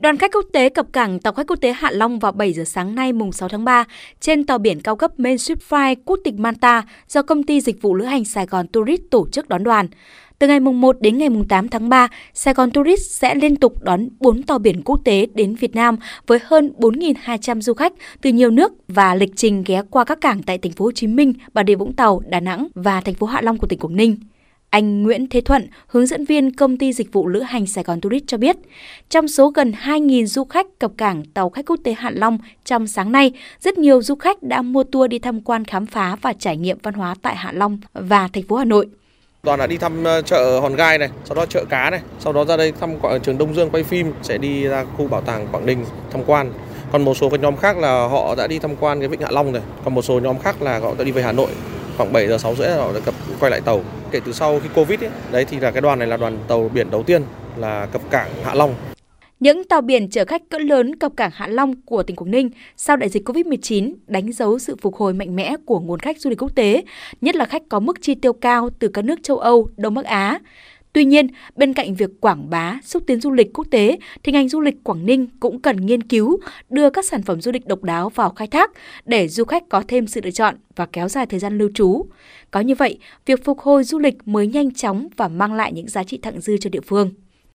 Đoàn khách quốc tế cập cảng tàu khách quốc tế Hạ Long vào 7 giờ sáng nay mùng 6 tháng 3 trên tàu biển cao cấp Main Fly quốc tịch Manta do công ty dịch vụ lữ hành Sài Gòn Tourist tổ chức đón đoàn. Từ ngày mùng 1 đến ngày mùng 8 tháng 3, Sài Gòn Tourist sẽ liên tục đón 4 tàu biển quốc tế đến Việt Nam với hơn 4.200 du khách từ nhiều nước và lịch trình ghé qua các cảng tại thành phố Hồ Chí Minh, Bà Rịa Vũng Tàu, Đà Nẵng và thành phố Hạ Long của tỉnh Quảng Ninh. Anh Nguyễn Thế Thuận, hướng dẫn viên công ty dịch vụ lữ hành Sài Gòn Tourist cho biết, trong số gần 2.000 du khách cập cảng tàu khách quốc tế Hạ Long trong sáng nay, rất nhiều du khách đã mua tour đi tham quan khám phá và trải nghiệm văn hóa tại Hạ Long và thành phố Hà Nội. Toàn là đi thăm ờ, chợ Hòn Gai này, sau đó chợ cá này, sau đó ra đây thăm quảng ờ, trường Đông Dương quay phim, sẽ đi ra khu bảo tàng Quảng Ninh tham quan. Còn một số cái nhóm khác là họ đã đi tham quan cái vịnh Hạ Long rồi, còn một số nhóm khác là họ đã đi về Hà Nội. Khoảng 7 giờ 6 rưỡi họ đã cập quay lại tàu. Kể từ sau khi Covid ấy, đấy thì là cái đoàn này là đoàn tàu biển đầu tiên là cập cảng Hạ Long. Những tàu biển chở khách cỡ lớn cập cảng Hạ Long của tỉnh Quảng Ninh sau đại dịch COVID-19 đánh dấu sự phục hồi mạnh mẽ của nguồn khách du lịch quốc tế, nhất là khách có mức chi tiêu cao từ các nước châu Âu, Đông Bắc Á. Tuy nhiên, bên cạnh việc quảng bá, xúc tiến du lịch quốc tế, thì ngành du lịch Quảng Ninh cũng cần nghiên cứu đưa các sản phẩm du lịch độc đáo vào khai thác để du khách có thêm sự lựa chọn và kéo dài thời gian lưu trú. Có như vậy, việc phục hồi du lịch mới nhanh chóng và mang lại những giá trị thặng dư cho địa phương.